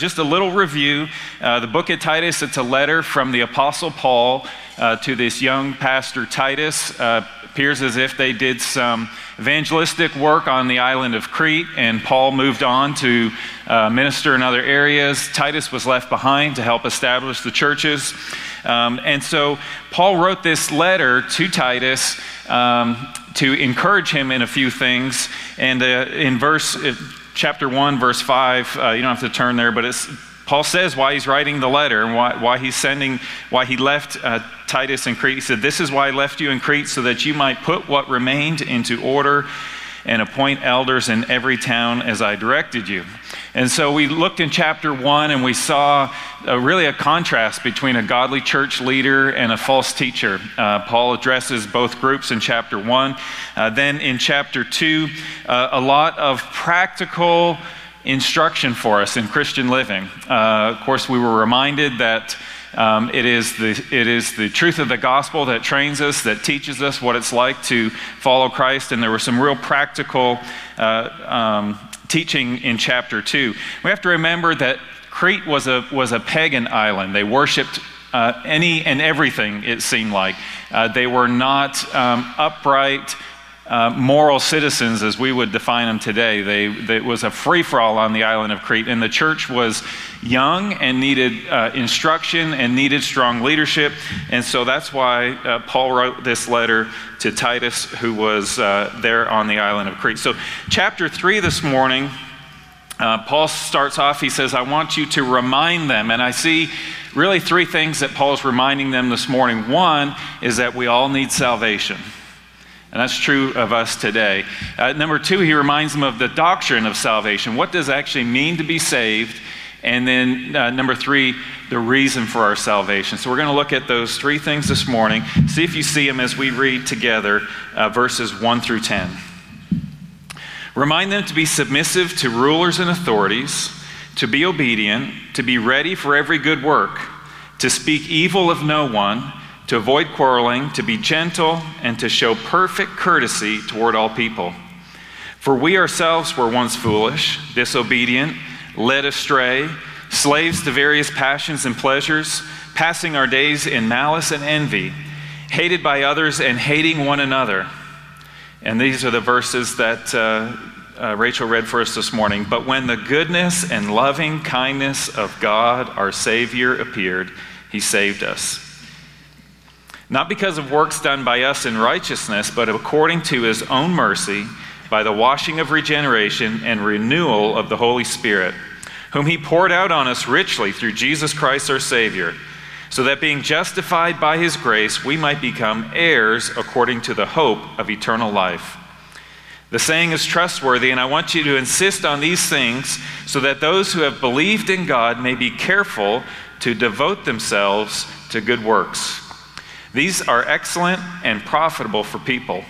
just a little review. Uh, the book of Titus, it's a letter from the Apostle Paul uh, to this young pastor Titus. Uh, appears as if they did some evangelistic work on the island of Crete, and Paul moved on to uh, minister in other areas. Titus was left behind to help establish the churches. Um, and so Paul wrote this letter to Titus um, to encourage him in a few things. And uh, in verse, uh, chapter 1, verse 5, uh, you don't have to turn there, but it's Paul says why he's writing the letter and why, why he's sending, why he left uh, Titus in Crete. He said, This is why I left you in Crete, so that you might put what remained into order and appoint elders in every town as I directed you. And so we looked in chapter one and we saw a, really a contrast between a godly church leader and a false teacher. Uh, Paul addresses both groups in chapter one. Uh, then in chapter two, uh, a lot of practical instruction for us in Christian living. Uh, of course, we were reminded that um, it, is the, it is the truth of the gospel that trains us, that teaches us what it's like to follow Christ, and there were some real practical uh, um, teaching in chapter 2. We have to remember that Crete was a, was a pagan island. They worshiped uh, any and everything, it seemed like. Uh, they were not um, upright uh, moral citizens as we would define them today. They, they it was a free for all on the island of Crete, and the church was young and needed uh, instruction and needed strong leadership. And so that's why uh, Paul wrote this letter to Titus, who was uh, there on the island of Crete. So, chapter 3 this morning. Uh, Paul starts off, he says, I want you to remind them. And I see really three things that Paul's reminding them this morning. One is that we all need salvation. And that's true of us today. Uh, number two, he reminds them of the doctrine of salvation. What does it actually mean to be saved? And then uh, number three, the reason for our salvation. So we're going to look at those three things this morning. See if you see them as we read together uh, verses 1 through 10. Remind them to be submissive to rulers and authorities, to be obedient, to be ready for every good work, to speak evil of no one to avoid quarreling, to be gentle, and to show perfect courtesy toward all people. For we ourselves were once foolish, disobedient, led astray, slaves to various passions and pleasures, passing our days in malice and envy, hated by others and hating one another. And these are the verses that uh, uh, Rachel read for us this morning. But when the goodness and loving kindness of God, our Savior, appeared, He saved us not because of works done by us in righteousness, but according to his own mercy, by the washing of regeneration and renewal of the Holy Spirit, whom he poured out on us richly through Jesus Christ our Savior, so that being justified by his grace, we might become heirs according to the hope of eternal life. The saying is trustworthy, and I want you to insist on these things so that those who have believed in God may be careful to devote themselves to good works. These are excellent and profitable for people.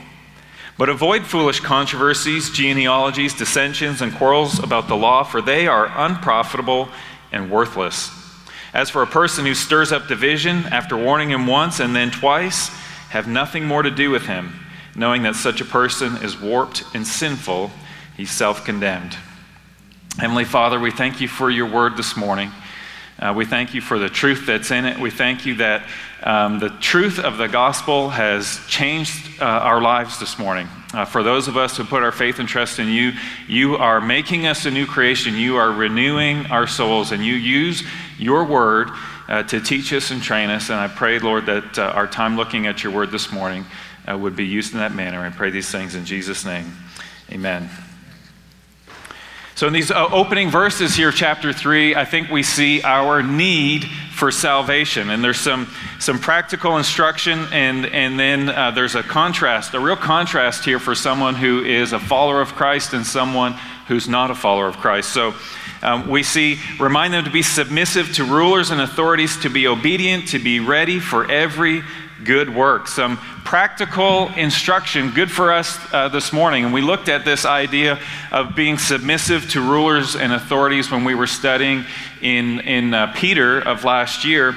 But avoid foolish controversies, genealogies, dissensions, and quarrels about the law, for they are unprofitable and worthless. As for a person who stirs up division after warning him once and then twice, have nothing more to do with him, knowing that such a person is warped and sinful, he's self condemned. Heavenly Father, we thank you for your word this morning. Uh, we thank you for the truth that's in it. We thank you that um, the truth of the gospel has changed uh, our lives this morning. Uh, for those of us who put our faith and trust in you, you are making us a new creation. You are renewing our souls, and you use your word uh, to teach us and train us. And I pray, Lord, that uh, our time looking at your word this morning uh, would be used in that manner. I pray these things in Jesus' name. Amen. So, in these uh, opening verses here, chapter 3, I think we see our need for salvation. And there's some, some practical instruction, and, and then uh, there's a contrast, a real contrast here for someone who is a follower of Christ and someone who's not a follower of Christ. So, um, we see, remind them to be submissive to rulers and authorities, to be obedient, to be ready for every good work, some practical instruction, good for us uh, this morning. And we looked at this idea of being submissive to rulers and authorities when we were studying in, in uh, Peter of last year.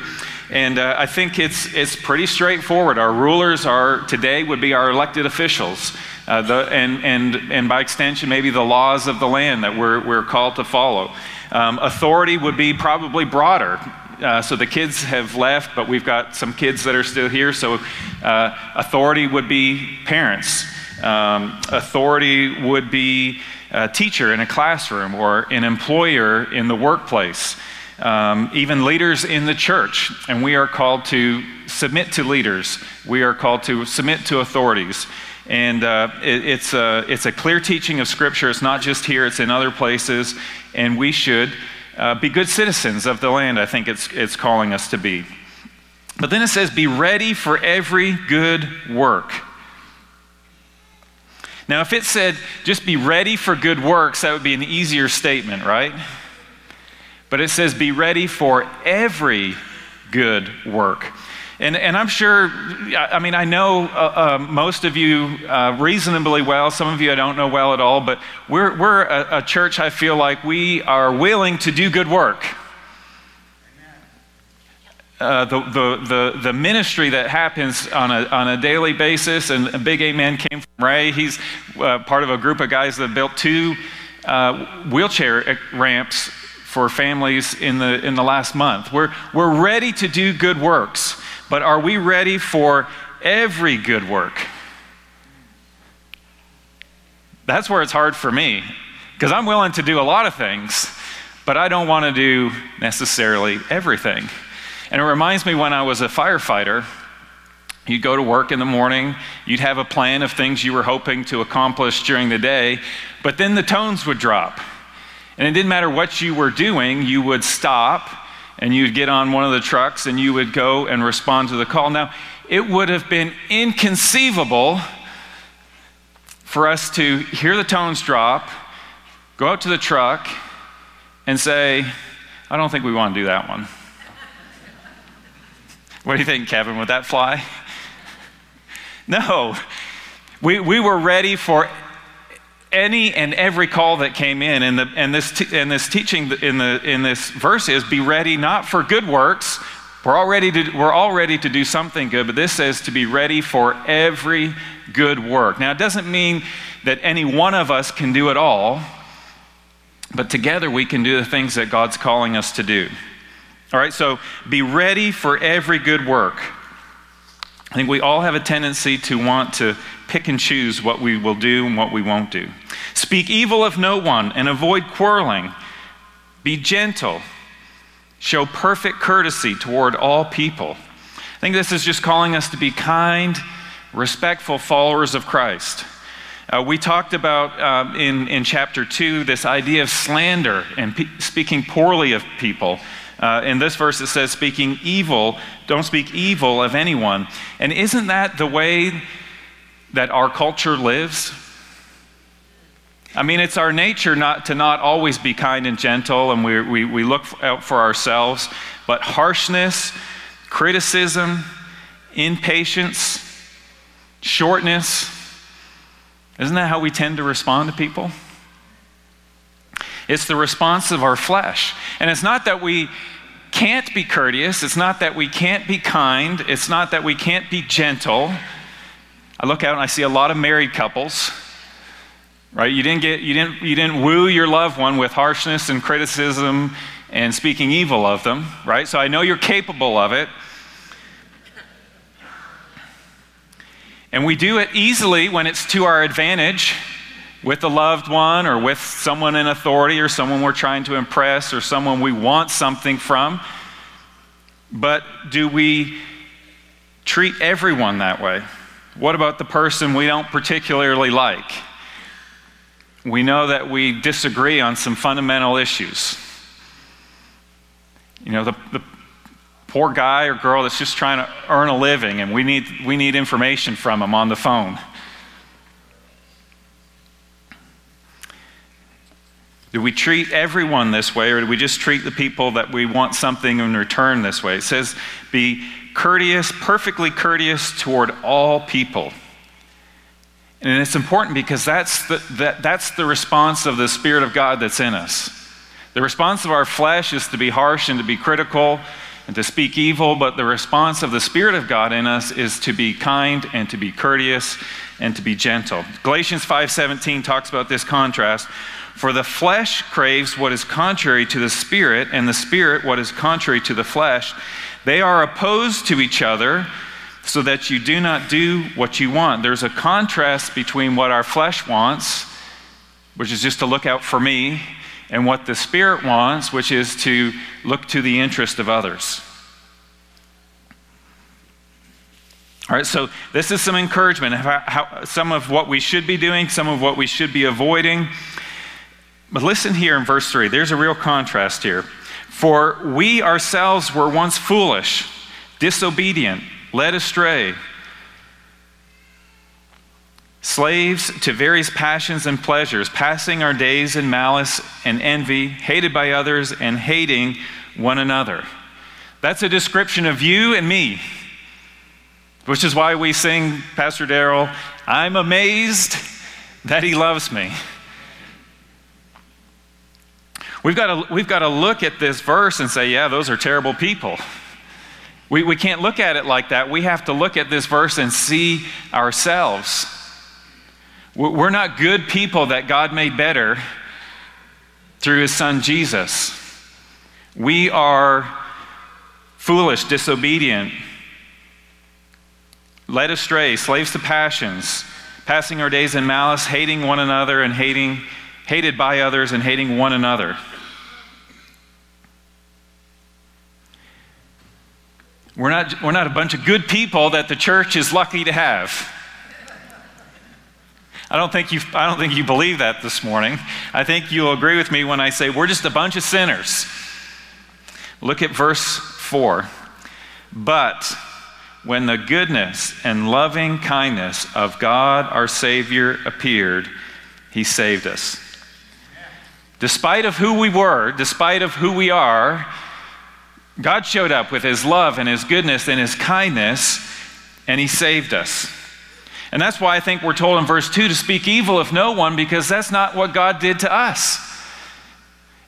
And uh, I think it's, it's pretty straightforward. Our rulers are today would be our elected officials. Uh, the, and, and, and by extension, maybe the laws of the land that we're, we're called to follow. Um, authority would be probably broader. Uh, so the kids have left, but we've got some kids that are still here. So uh, authority would be parents. Um, authority would be a teacher in a classroom or an employer in the workplace. Um, even leaders in the church, and we are called to submit to leaders. We are called to submit to authorities. And uh, it, it's, a, it's a clear teaching of Scripture. It's not just here, it's in other places. And we should uh, be good citizens of the land, I think it's, it's calling us to be. But then it says, be ready for every good work. Now, if it said just be ready for good works, that would be an easier statement, right? But it says be ready for every good work. And, and I'm sure, I mean, I know uh, uh, most of you uh, reasonably well. Some of you I don't know well at all, but we're, we're a, a church I feel like we are willing to do good work. Uh, the, the, the, the, ministry that happens on a, on a daily basis, and a big amen came from Ray. He's uh, part of a group of guys that built two uh, wheelchair ramps for families in the, in the last month. We're, we're ready to do good works. But are we ready for every good work? That's where it's hard for me because I'm willing to do a lot of things, but I don't want to do necessarily everything. And it reminds me when I was a firefighter, you'd go to work in the morning, you'd have a plan of things you were hoping to accomplish during the day, but then the tones would drop. And it didn't matter what you were doing, you would stop and you'd get on one of the trucks and you would go and respond to the call. Now, it would have been inconceivable for us to hear the tones drop, go out to the truck, and say, I don't think we want to do that one. what do you think, Kevin? Would that fly? No. We, we were ready for any and every call that came in. And, the, and, this, and this teaching in, the, in this verse is be ready not for good works. We're all, ready to, we're all ready to do something good, but this says to be ready for every good work. Now, it doesn't mean that any one of us can do it all, but together we can do the things that God's calling us to do. All right, so be ready for every good work. I think we all have a tendency to want to pick and choose what we will do and what we won't do. Speak evil of no one and avoid quarreling. Be gentle. Show perfect courtesy toward all people. I think this is just calling us to be kind, respectful followers of Christ. Uh, we talked about um, in, in chapter 2 this idea of slander and pe- speaking poorly of people. Uh, in this verse, it says, speaking evil, don't speak evil of anyone. And isn't that the way that our culture lives? I mean, it's our nature not to not always be kind and gentle, and we, we, we look out for ourselves, but harshness, criticism, impatience, shortness, isn't that how we tend to respond to people? It's the response of our flesh. And it's not that we can't be courteous. It's not that we can't be kind. It's not that we can't be gentle. I look out and I see a lot of married couples. Right? You didn't get you didn't you didn't woo your loved one with harshness and criticism and speaking evil of them, right? So I know you're capable of it. And we do it easily when it's to our advantage with a loved one or with someone in authority or someone we're trying to impress or someone we want something from. But do we treat everyone that way? What about the person we don't particularly like? We know that we disagree on some fundamental issues. You know, the, the poor guy or girl that's just trying to earn a living and we need, we need information from them on the phone. Do we treat everyone this way, or do we just treat the people that we want something in return this way? It says, be courteous, perfectly courteous toward all people. And it's important because that's the, that, that's the response of the Spirit of God that's in us. The response of our flesh is to be harsh and to be critical, and to speak evil, but the response of the Spirit of God in us is to be kind and to be courteous and to be gentle. Galatians 5:17 talks about this contrast. For the flesh craves what is contrary to the spirit, and the spirit what is contrary to the flesh. They are opposed to each other, so that you do not do what you want. There's a contrast between what our flesh wants, which is just to look out for me, and what the spirit wants, which is to look to the interest of others. All right, so this is some encouragement, how, how, some of what we should be doing, some of what we should be avoiding. But listen here in verse 3. There's a real contrast here. For we ourselves were once foolish, disobedient, led astray, slaves to various passions and pleasures, passing our days in malice and envy, hated by others and hating one another. That's a description of you and me, which is why we sing, Pastor Darrell, I'm amazed that he loves me. We've got, to, we've got to look at this verse and say, yeah, those are terrible people. We, we can't look at it like that. We have to look at this verse and see ourselves. We're not good people that God made better through his son Jesus. We are foolish, disobedient, led astray, slaves to passions, passing our days in malice, hating one another and hating hated by others and hating one another. We're not, we're not a bunch of good people that the church is lucky to have. I don't, think you, I don't think you believe that this morning. I think you'll agree with me when I say we're just a bunch of sinners. Look at verse 4. But when the goodness and loving kindness of God our Savior appeared, he saved us. Despite of who we were, despite of who we are, God showed up with his love and his goodness and his kindness, and he saved us. And that's why I think we're told in verse 2 to speak evil of no one, because that's not what God did to us.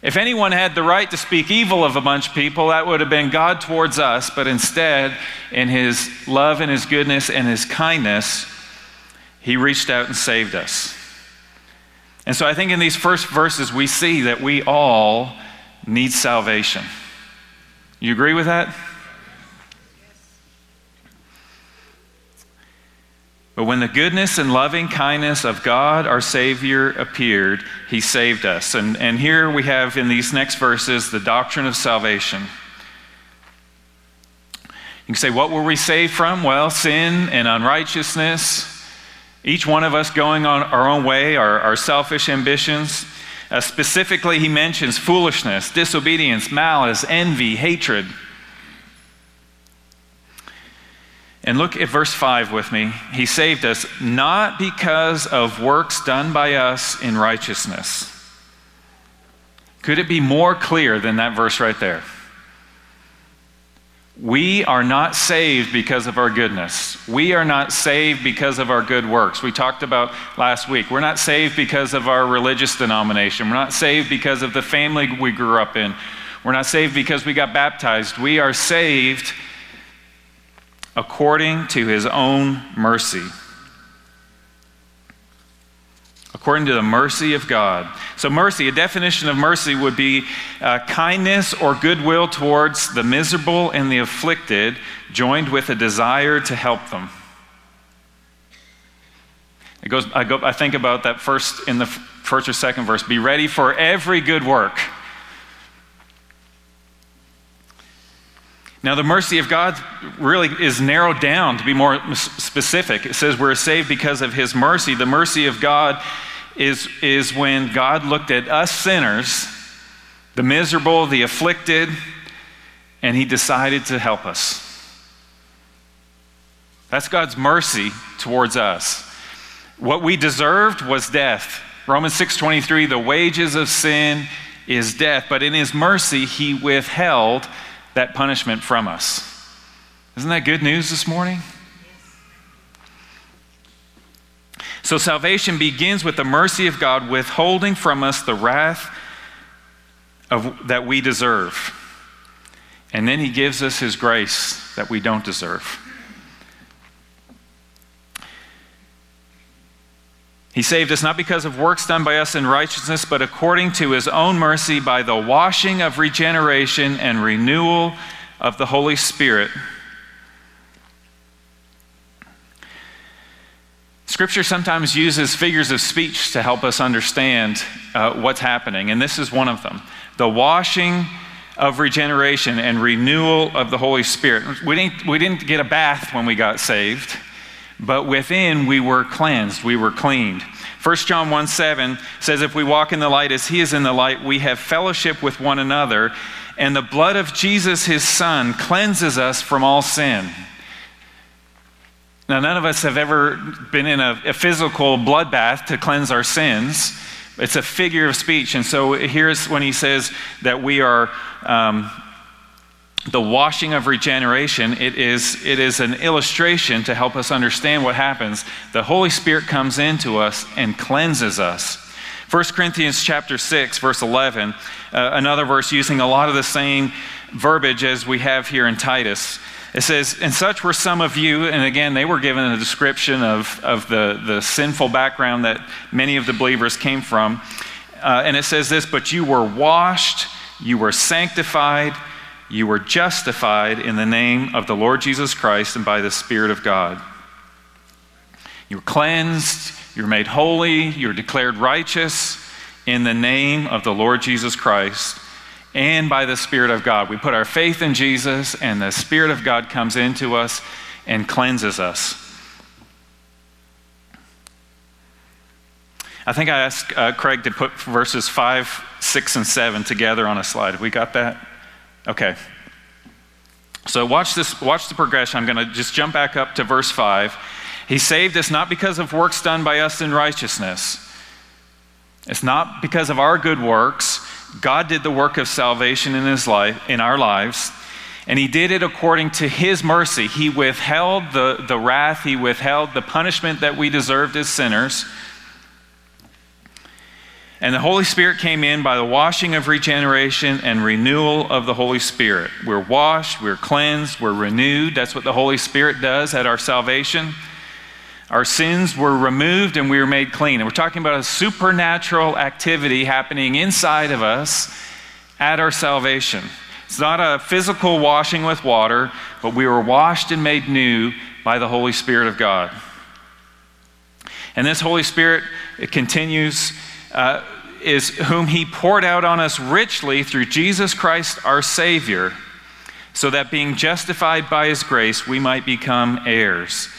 If anyone had the right to speak evil of a bunch of people, that would have been God towards us, but instead, in his love and his goodness and his kindness, he reached out and saved us. And so I think in these first verses, we see that we all need salvation. You agree with that? But when the goodness and loving kindness of God our Savior appeared, He saved us. And, and here we have in these next verses the doctrine of salvation. You can say, What were we saved from? Well, sin and unrighteousness. Each one of us going on our own way, our, our selfish ambitions. Uh, specifically, he mentions foolishness, disobedience, malice, envy, hatred. And look at verse 5 with me. He saved us not because of works done by us in righteousness. Could it be more clear than that verse right there? We are not saved because of our goodness. We are not saved because of our good works. We talked about last week. We're not saved because of our religious denomination. We're not saved because of the family we grew up in. We're not saved because we got baptized. We are saved according to his own mercy according to the mercy of God. So, mercy, a definition of mercy would be uh, kindness or goodwill towards the miserable and the afflicted, joined with a desire to help them. It goes, I, go, I think about that first in the first or second verse be ready for every good work. Now, the mercy of God really is narrowed down to be more specific. It says we're saved because of His mercy. The mercy of God is, is when God looked at us sinners, the miserable, the afflicted, and He decided to help us. That's God's mercy towards us. What we deserved was death. Romans 6:23 the wages of sin is death, but in his mercy he withheld that punishment from us. Isn't that good news this morning? So salvation begins with the mercy of God withholding from us the wrath of, that we deserve. And then he gives us his grace that we don't deserve. He saved us not because of works done by us in righteousness, but according to his own mercy by the washing of regeneration and renewal of the Holy Spirit. Scripture sometimes uses figures of speech to help us understand uh, what's happening, and this is one of them. The washing of regeneration and renewal of the Holy Spirit. We didn't, we didn't get a bath when we got saved but within we were cleansed, we were cleaned. 1 John 1 7 says, If we walk in the light as he is in the light, we have fellowship with one another, and the blood of Jesus, his son, cleanses us from all sin. Now, none of us have ever been in a, a physical bloodbath to cleanse our sins. It's a figure of speech. And so here's when he says that we are. Um, the washing of regeneration, it is, it is an illustration to help us understand what happens. The Holy Spirit comes into us and cleanses us. 1 Corinthians chapter 6, verse 11, uh, another verse using a lot of the same verbiage as we have here in Titus. It says, And such were some of you, and again, they were given a description of, of the, the sinful background that many of the believers came from. Uh, and it says this, But you were washed, you were sanctified, you were justified in the name of the Lord Jesus Christ and by the Spirit of God. You were cleansed, you were made holy, you were declared righteous in the name of the Lord Jesus Christ and by the Spirit of God. We put our faith in Jesus, and the Spirit of God comes into us and cleanses us. I think I asked uh, Craig to put verses 5, 6, and 7 together on a slide. Have we got that? Okay. So watch this, watch the progression. I'm going to just jump back up to verse 5. He saved us not because of works done by us in righteousness. It's not because of our good works. God did the work of salvation in his life in our lives, and he did it according to his mercy. He withheld the, the wrath, he withheld the punishment that we deserved as sinners and the Holy Spirit came in by the washing of regeneration and renewal of the Holy Spirit. We're washed, we're cleansed, we're renewed. That's what the Holy Spirit does at our salvation. Our sins were removed and we were made clean. And we're talking about a supernatural activity happening inside of us at our salvation. It's not a physical washing with water, but we were washed and made new by the Holy Spirit of God. And this Holy Spirit, it continues uh, is whom he poured out on us richly through Jesus Christ our Savior, so that being justified by his grace, we might become heirs.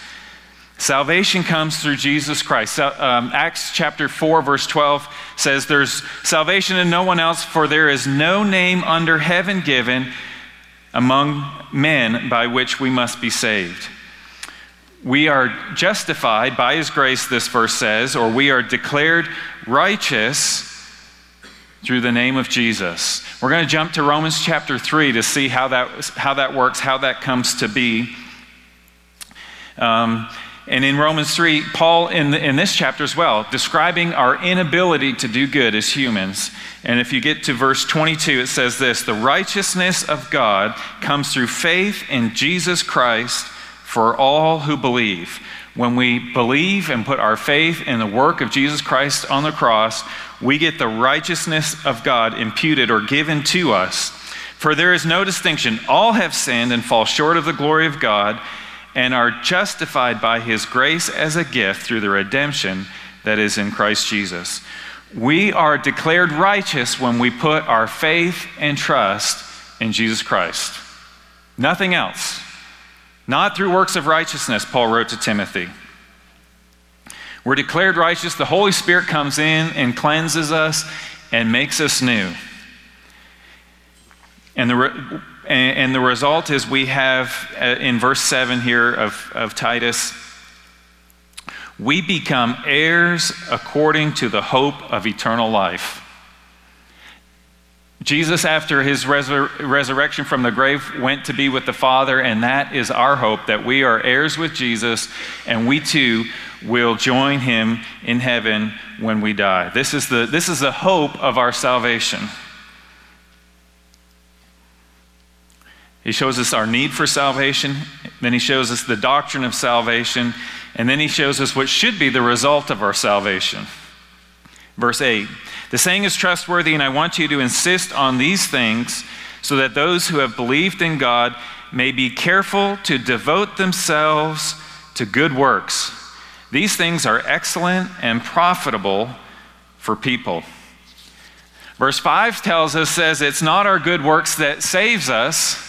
Salvation comes through Jesus Christ. Um, Acts chapter 4, verse 12 says, There's salvation in no one else, for there is no name under heaven given among men by which we must be saved. We are justified by his grace, this verse says, or we are declared righteous through the name of Jesus. We're going to jump to Romans chapter 3 to see how that, how that works, how that comes to be. Um, and in Romans 3, Paul, in, the, in this chapter as well, describing our inability to do good as humans. And if you get to verse 22, it says this The righteousness of God comes through faith in Jesus Christ for all who believe. When we believe and put our faith in the work of Jesus Christ on the cross, we get the righteousness of God imputed or given to us. For there is no distinction. All have sinned and fall short of the glory of God and are justified by his grace as a gift through the redemption that is in Christ Jesus. We are declared righteous when we put our faith and trust in Jesus Christ. Nothing else. Not through works of righteousness, Paul wrote to Timothy. We're declared righteous. The Holy Spirit comes in and cleanses us and makes us new. And the, re- and the result is we have, uh, in verse 7 here of, of Titus, we become heirs according to the hope of eternal life. Jesus, after his resur- resurrection from the grave, went to be with the Father, and that is our hope that we are heirs with Jesus, and we too will join him in heaven when we die. This is the, this is the hope of our salvation. He shows us our need for salvation, then he shows us the doctrine of salvation, and then he shows us what should be the result of our salvation. Verse 8 The saying is trustworthy, and I want you to insist on these things so that those who have believed in God may be careful to devote themselves to good works. These things are excellent and profitable for people. Verse 5 tells us, says, it's not our good works that saves us.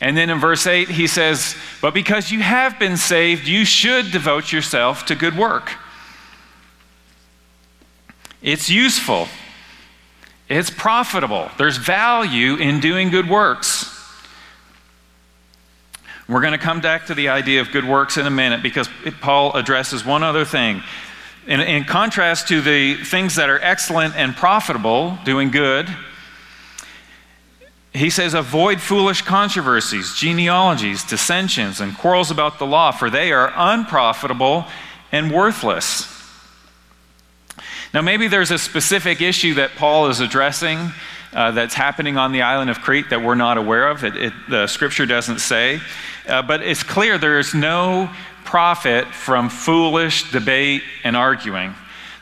And then in verse 8, he says, But because you have been saved, you should devote yourself to good work. It's useful, it's profitable, there's value in doing good works. We're going to come back to the idea of good works in a minute because Paul addresses one other thing. In, in, contrast to the things that are excellent and profitable, doing good, he says, Avoid foolish controversies, genealogies, dissensions, and quarrels about the law, for they are unprofitable and worthless. Now, maybe there's a specific issue that Paul is addressing uh, that's happening on the island of Crete that we're not aware of. It, it, the scripture doesn't say. Uh, but it's clear there is no profit from foolish debate and arguing.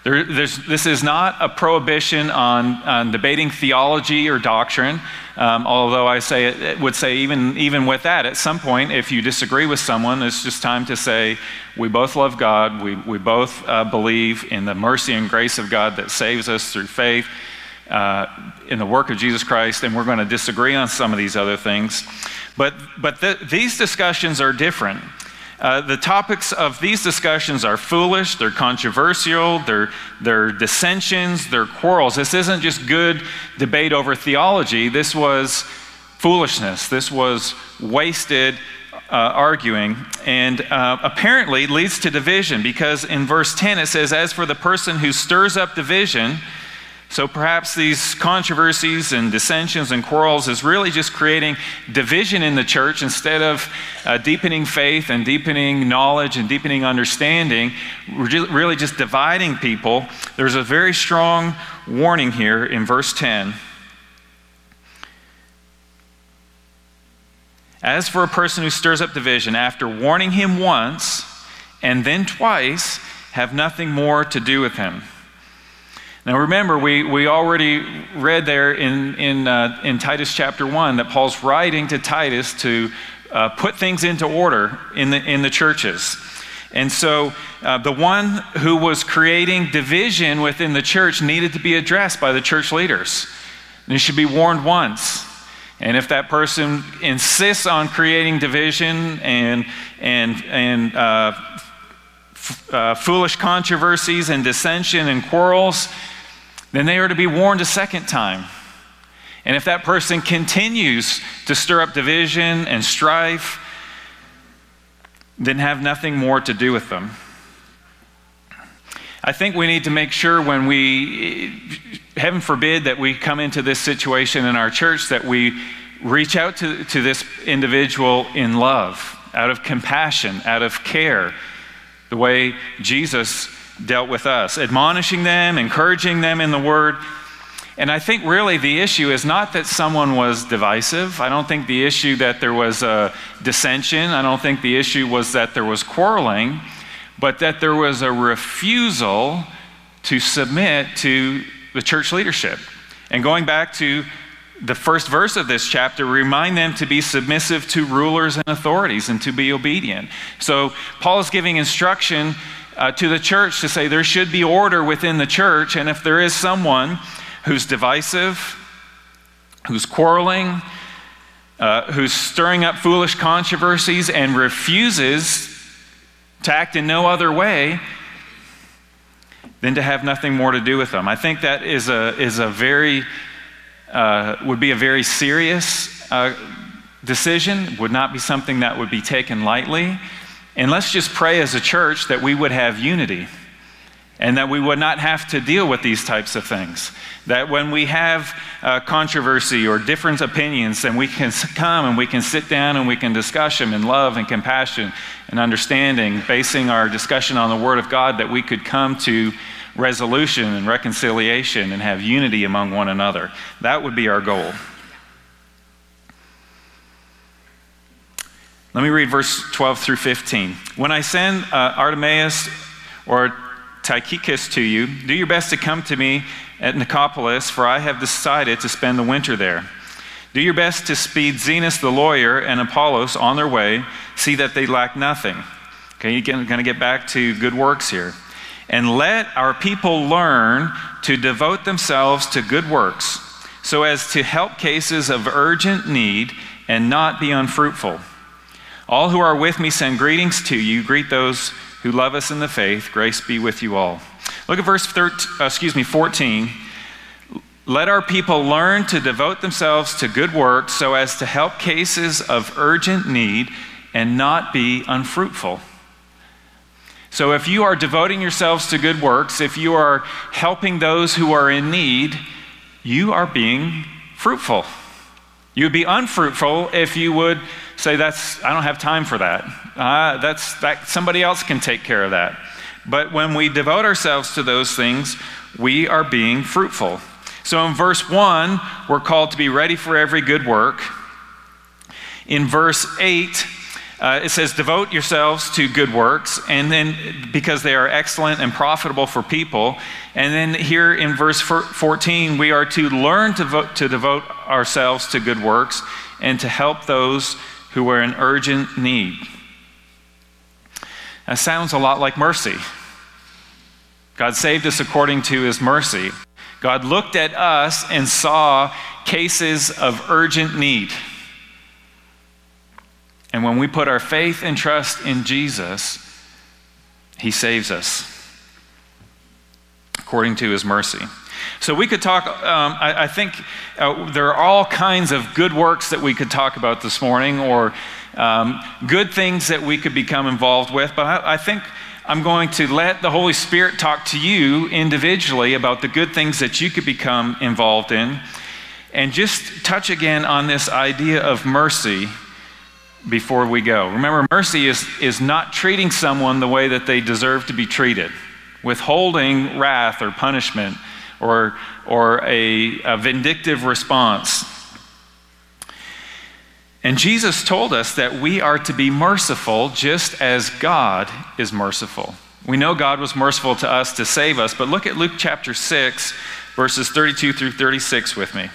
There, this is not a prohibition on, on debating theology or doctrine, um, although I say it, it, would say even, even with that, at some point, if you disagree with someone, it's just time to say, we both love God, we, we both uh, believe in the mercy and grace of God that saves us through faith uh, in the work of Jesus Christ, and we're going to disagree on some of these other things. But, but the, these discussions are different. Uh, the topics of these discussions are foolish, they're controversial, they're, they're dissensions, they're quarrels. This isn't just good debate over theology, this was foolishness, this was wasted uh, arguing, and uh, apparently leads to division because in verse 10 it says, As for the person who stirs up division, so perhaps these controversies and dissensions and quarrels is really just creating division in the church instead of uh, deepening faith and deepening knowledge and deepening understanding. We're just really just dividing people. There's a very strong warning here in verse 10. As for a person who stirs up division, after warning him once and then twice, have nothing more to do with him. Now remember, we, we already read there in, in, uh, in Titus chapter 1 that Paul's writing to Titus to uh, put things into order in the, in the churches. And so uh, the one who was creating division within the church needed to be addressed by the church leaders. And should be warned once. And if that person insists on creating division and, and, and uh, f- uh, foolish controversies and dissension and quarrels, then they are to be warned a second time. And if that person continues to stir up division and strife, then have nothing more to do with them. I think we need to make sure when we, heaven forbid, that we come into this situation in our church, that we reach out to, to this individual in love, out of compassion, out of care, the way Jesus dealt with us, admonishing them, encouraging them in the word. And I think really the issue is not that someone was divisive. I don't think the issue that there was a dissension. I don't think the issue was that there was quarreling, but that there was a refusal to submit to the church leadership. And going back to the first verse of this chapter, remind them to be submissive to rulers and authorities and to be obedient. So Paul is giving instruction uh, to the church to say there should be order within the church, and if there is someone who's divisive, who's quarreling, uh, who's stirring up foolish controversies and refuses to act in no other way, than to have nothing more to do with them. I think that is a, is a very, uh, would be a very serious uh, decision, would not be something that would be taken lightly. And let's just pray as a church that we would have unity and that we would not have to deal with these types of things. That when we have uh, controversy or different opinions, then we can come and we can sit down and we can discuss them in love and compassion and understanding, basing our discussion on the Word of God, that we could come to resolution and reconciliation and have unity among one another. That would be our goal. Let me read verse 12 through 15. When I send uh, Artemas or Tychicus to you, do your best to come to me at Nicopolis, for I have decided to spend the winter there. Do your best to speed Zenas the lawyer and Apollos on their way. See that they lack nothing. Okay, you're going to get back to good works here. And let our people learn to devote themselves to good works, so as to help cases of urgent need and not be unfruitful. All who are with me send greetings to you. Greet those who love us in the faith. Grace be with you all. Look at verse 13, uh, excuse me, 14. Let our people learn to devote themselves to good works so as to help cases of urgent need and not be unfruitful. So, if you are devoting yourselves to good works, if you are helping those who are in need, you are being fruitful. You would be unfruitful if you would say, "That's I don't have time for that. Uh, that's that somebody else can take care of that." But when we devote ourselves to those things, we are being fruitful. So in verse 1, we're called to be ready for every good work. In verse 8, uh, it says, devote yourselves to good works, and then because they are excellent and profitable for people. And then here in verse 14, we are to learn to, vote, to devote ourselves to good works and to help those who are in urgent need. That sounds a lot like mercy. God saved us according to his mercy. God looked at us and saw cases of urgent need. And when we put our faith and trust in Jesus, He saves us according to His mercy. So we could talk, um, I, I, think uh, there are all kinds of good works that we could talk about this morning or um, good things that we could become involved with, but I, I think I'm going to let the Holy Spirit talk to you individually about the good things that you could become involved in. And just touch again on this idea of mercy before we go. Remember, mercy is, is not treating someone the way that they deserve to be treated, withholding wrath or punishment or, or a, a vindictive response. And Jesus told us that we are to be merciful just as God is merciful. We know God was merciful to us to save us, but look at Luke chapter 6, verses 32 through 36 with me.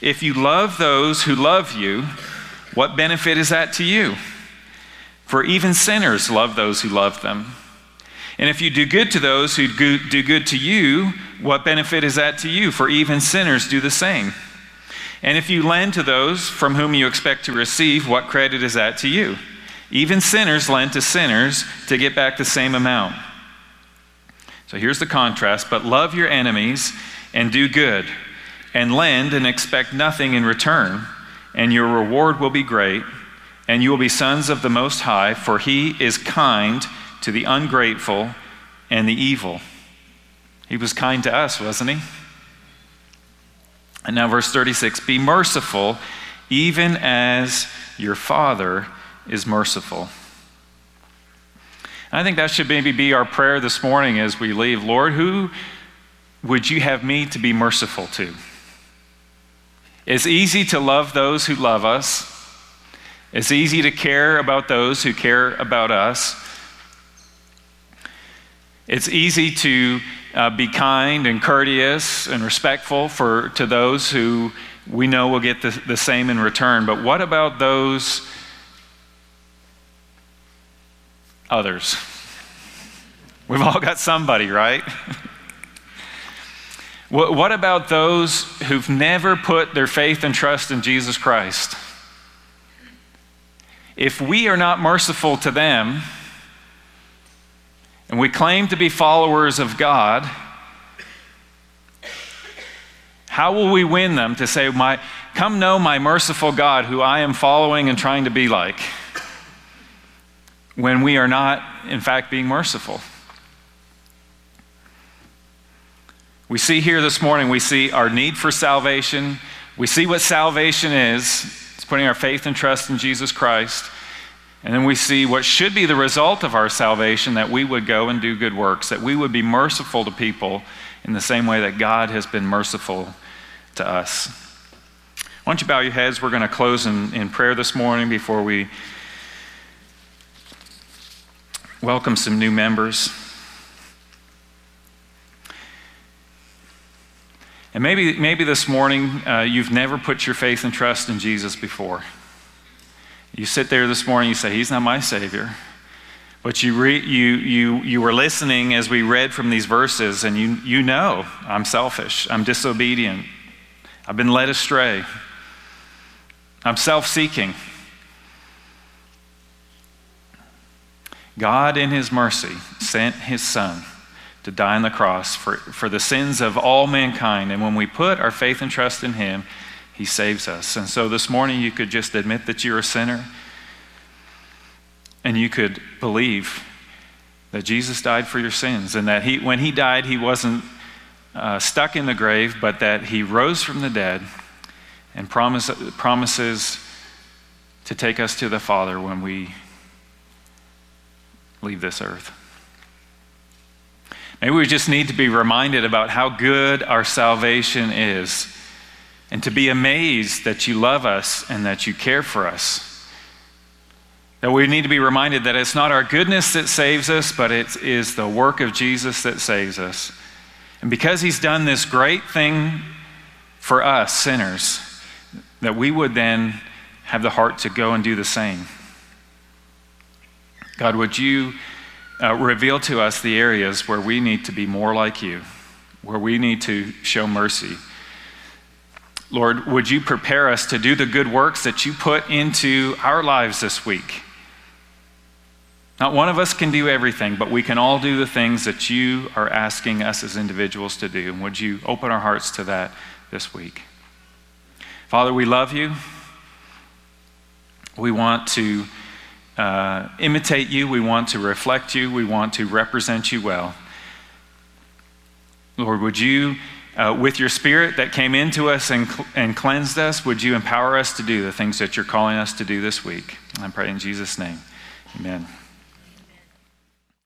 If you love those who love you, what benefit is that to you? For even sinners love those who love them. And if you do good to those who do good to you, what benefit is that to you? For even sinners do the same. And if you lend to those from whom you expect to receive, what credit is that to you? Even sinners lend to sinners to get back the same amount. So here's the contrast but love your enemies and do good, and lend and expect nothing in return, and your reward will be great, and you will be sons of the Most High, for he is kind to the ungrateful and the evil. He was kind to us, wasn't he? And now, verse 36 Be merciful, even as your Father is merciful. And I think that should maybe be our prayer this morning as we leave. Lord, who would you have me to be merciful to? It's easy to love those who love us. It's easy to care about those who care about us. It's easy to uh, be kind and courteous and respectful for, to those who we know will get the, the same in return. But what about those others? We've all got somebody, right? what, what about those who've never put their faith and trust in Jesus Christ? If we are not merciful to them, and we claim to be followers of God, how will we win them to say, my, Come know my merciful God who I am following and trying to be like, when we are not, in fact, being merciful? We see here this morning, we see our need for salvation. We see what salvation is. It's putting our faith and trust in Jesus Christ. And then we see what should be the result of our salvation that we would go and do good works, that we would be merciful to people in the same way that God has been merciful to us. Why don't you bow your heads? We're going to close in, in prayer this morning before we welcome some new members. And maybe, maybe this morning uh, you've never put your faith and trust in Jesus before. You sit there this morning, you say, He's not my Savior. But you, re, you, you, you were listening as we read from these verses, and you, you know I'm selfish, I'm disobedient, I've been led astray, I'm self seeking. God, in His mercy, sent His Son to die on the cross for, for the sins of all mankind. And when we put our faith and trust in Him, He saves us. And so this morning, you could just admit that you're a sinner and you could believe that Jesus died for your sins and that he, when He died, He wasn't uh, stuck in the grave, but that He rose from the dead and promise, promises to take us to the Father when we leave this earth. Maybe we just need to be reminded about how good our salvation is and to be amazed that you love us and that you care for us. That we need to be reminded that it's not our goodness that saves us, but it is the work of Jesus that saves us. And because he's done this great thing for us, sinners, that we would then have the heart to go and do the same. God, would you uh, reveal to us the areas where we need to be more like you, where we need to show mercy. Lord, would you prepare us to do the good works that you put into our lives this week? Not one of us can do everything, but we can all do the things that you are asking us as individuals to do. And would you open our hearts to that this week? Father, we love you. We want to uh, imitate you, we want to reflect you, we want to represent you well. Lord, would you, uh, with your spirit that came into us and, and cleansed us, would you empower us to do the things that you're calling us to do this week? I pray in Jesus' name. Amen.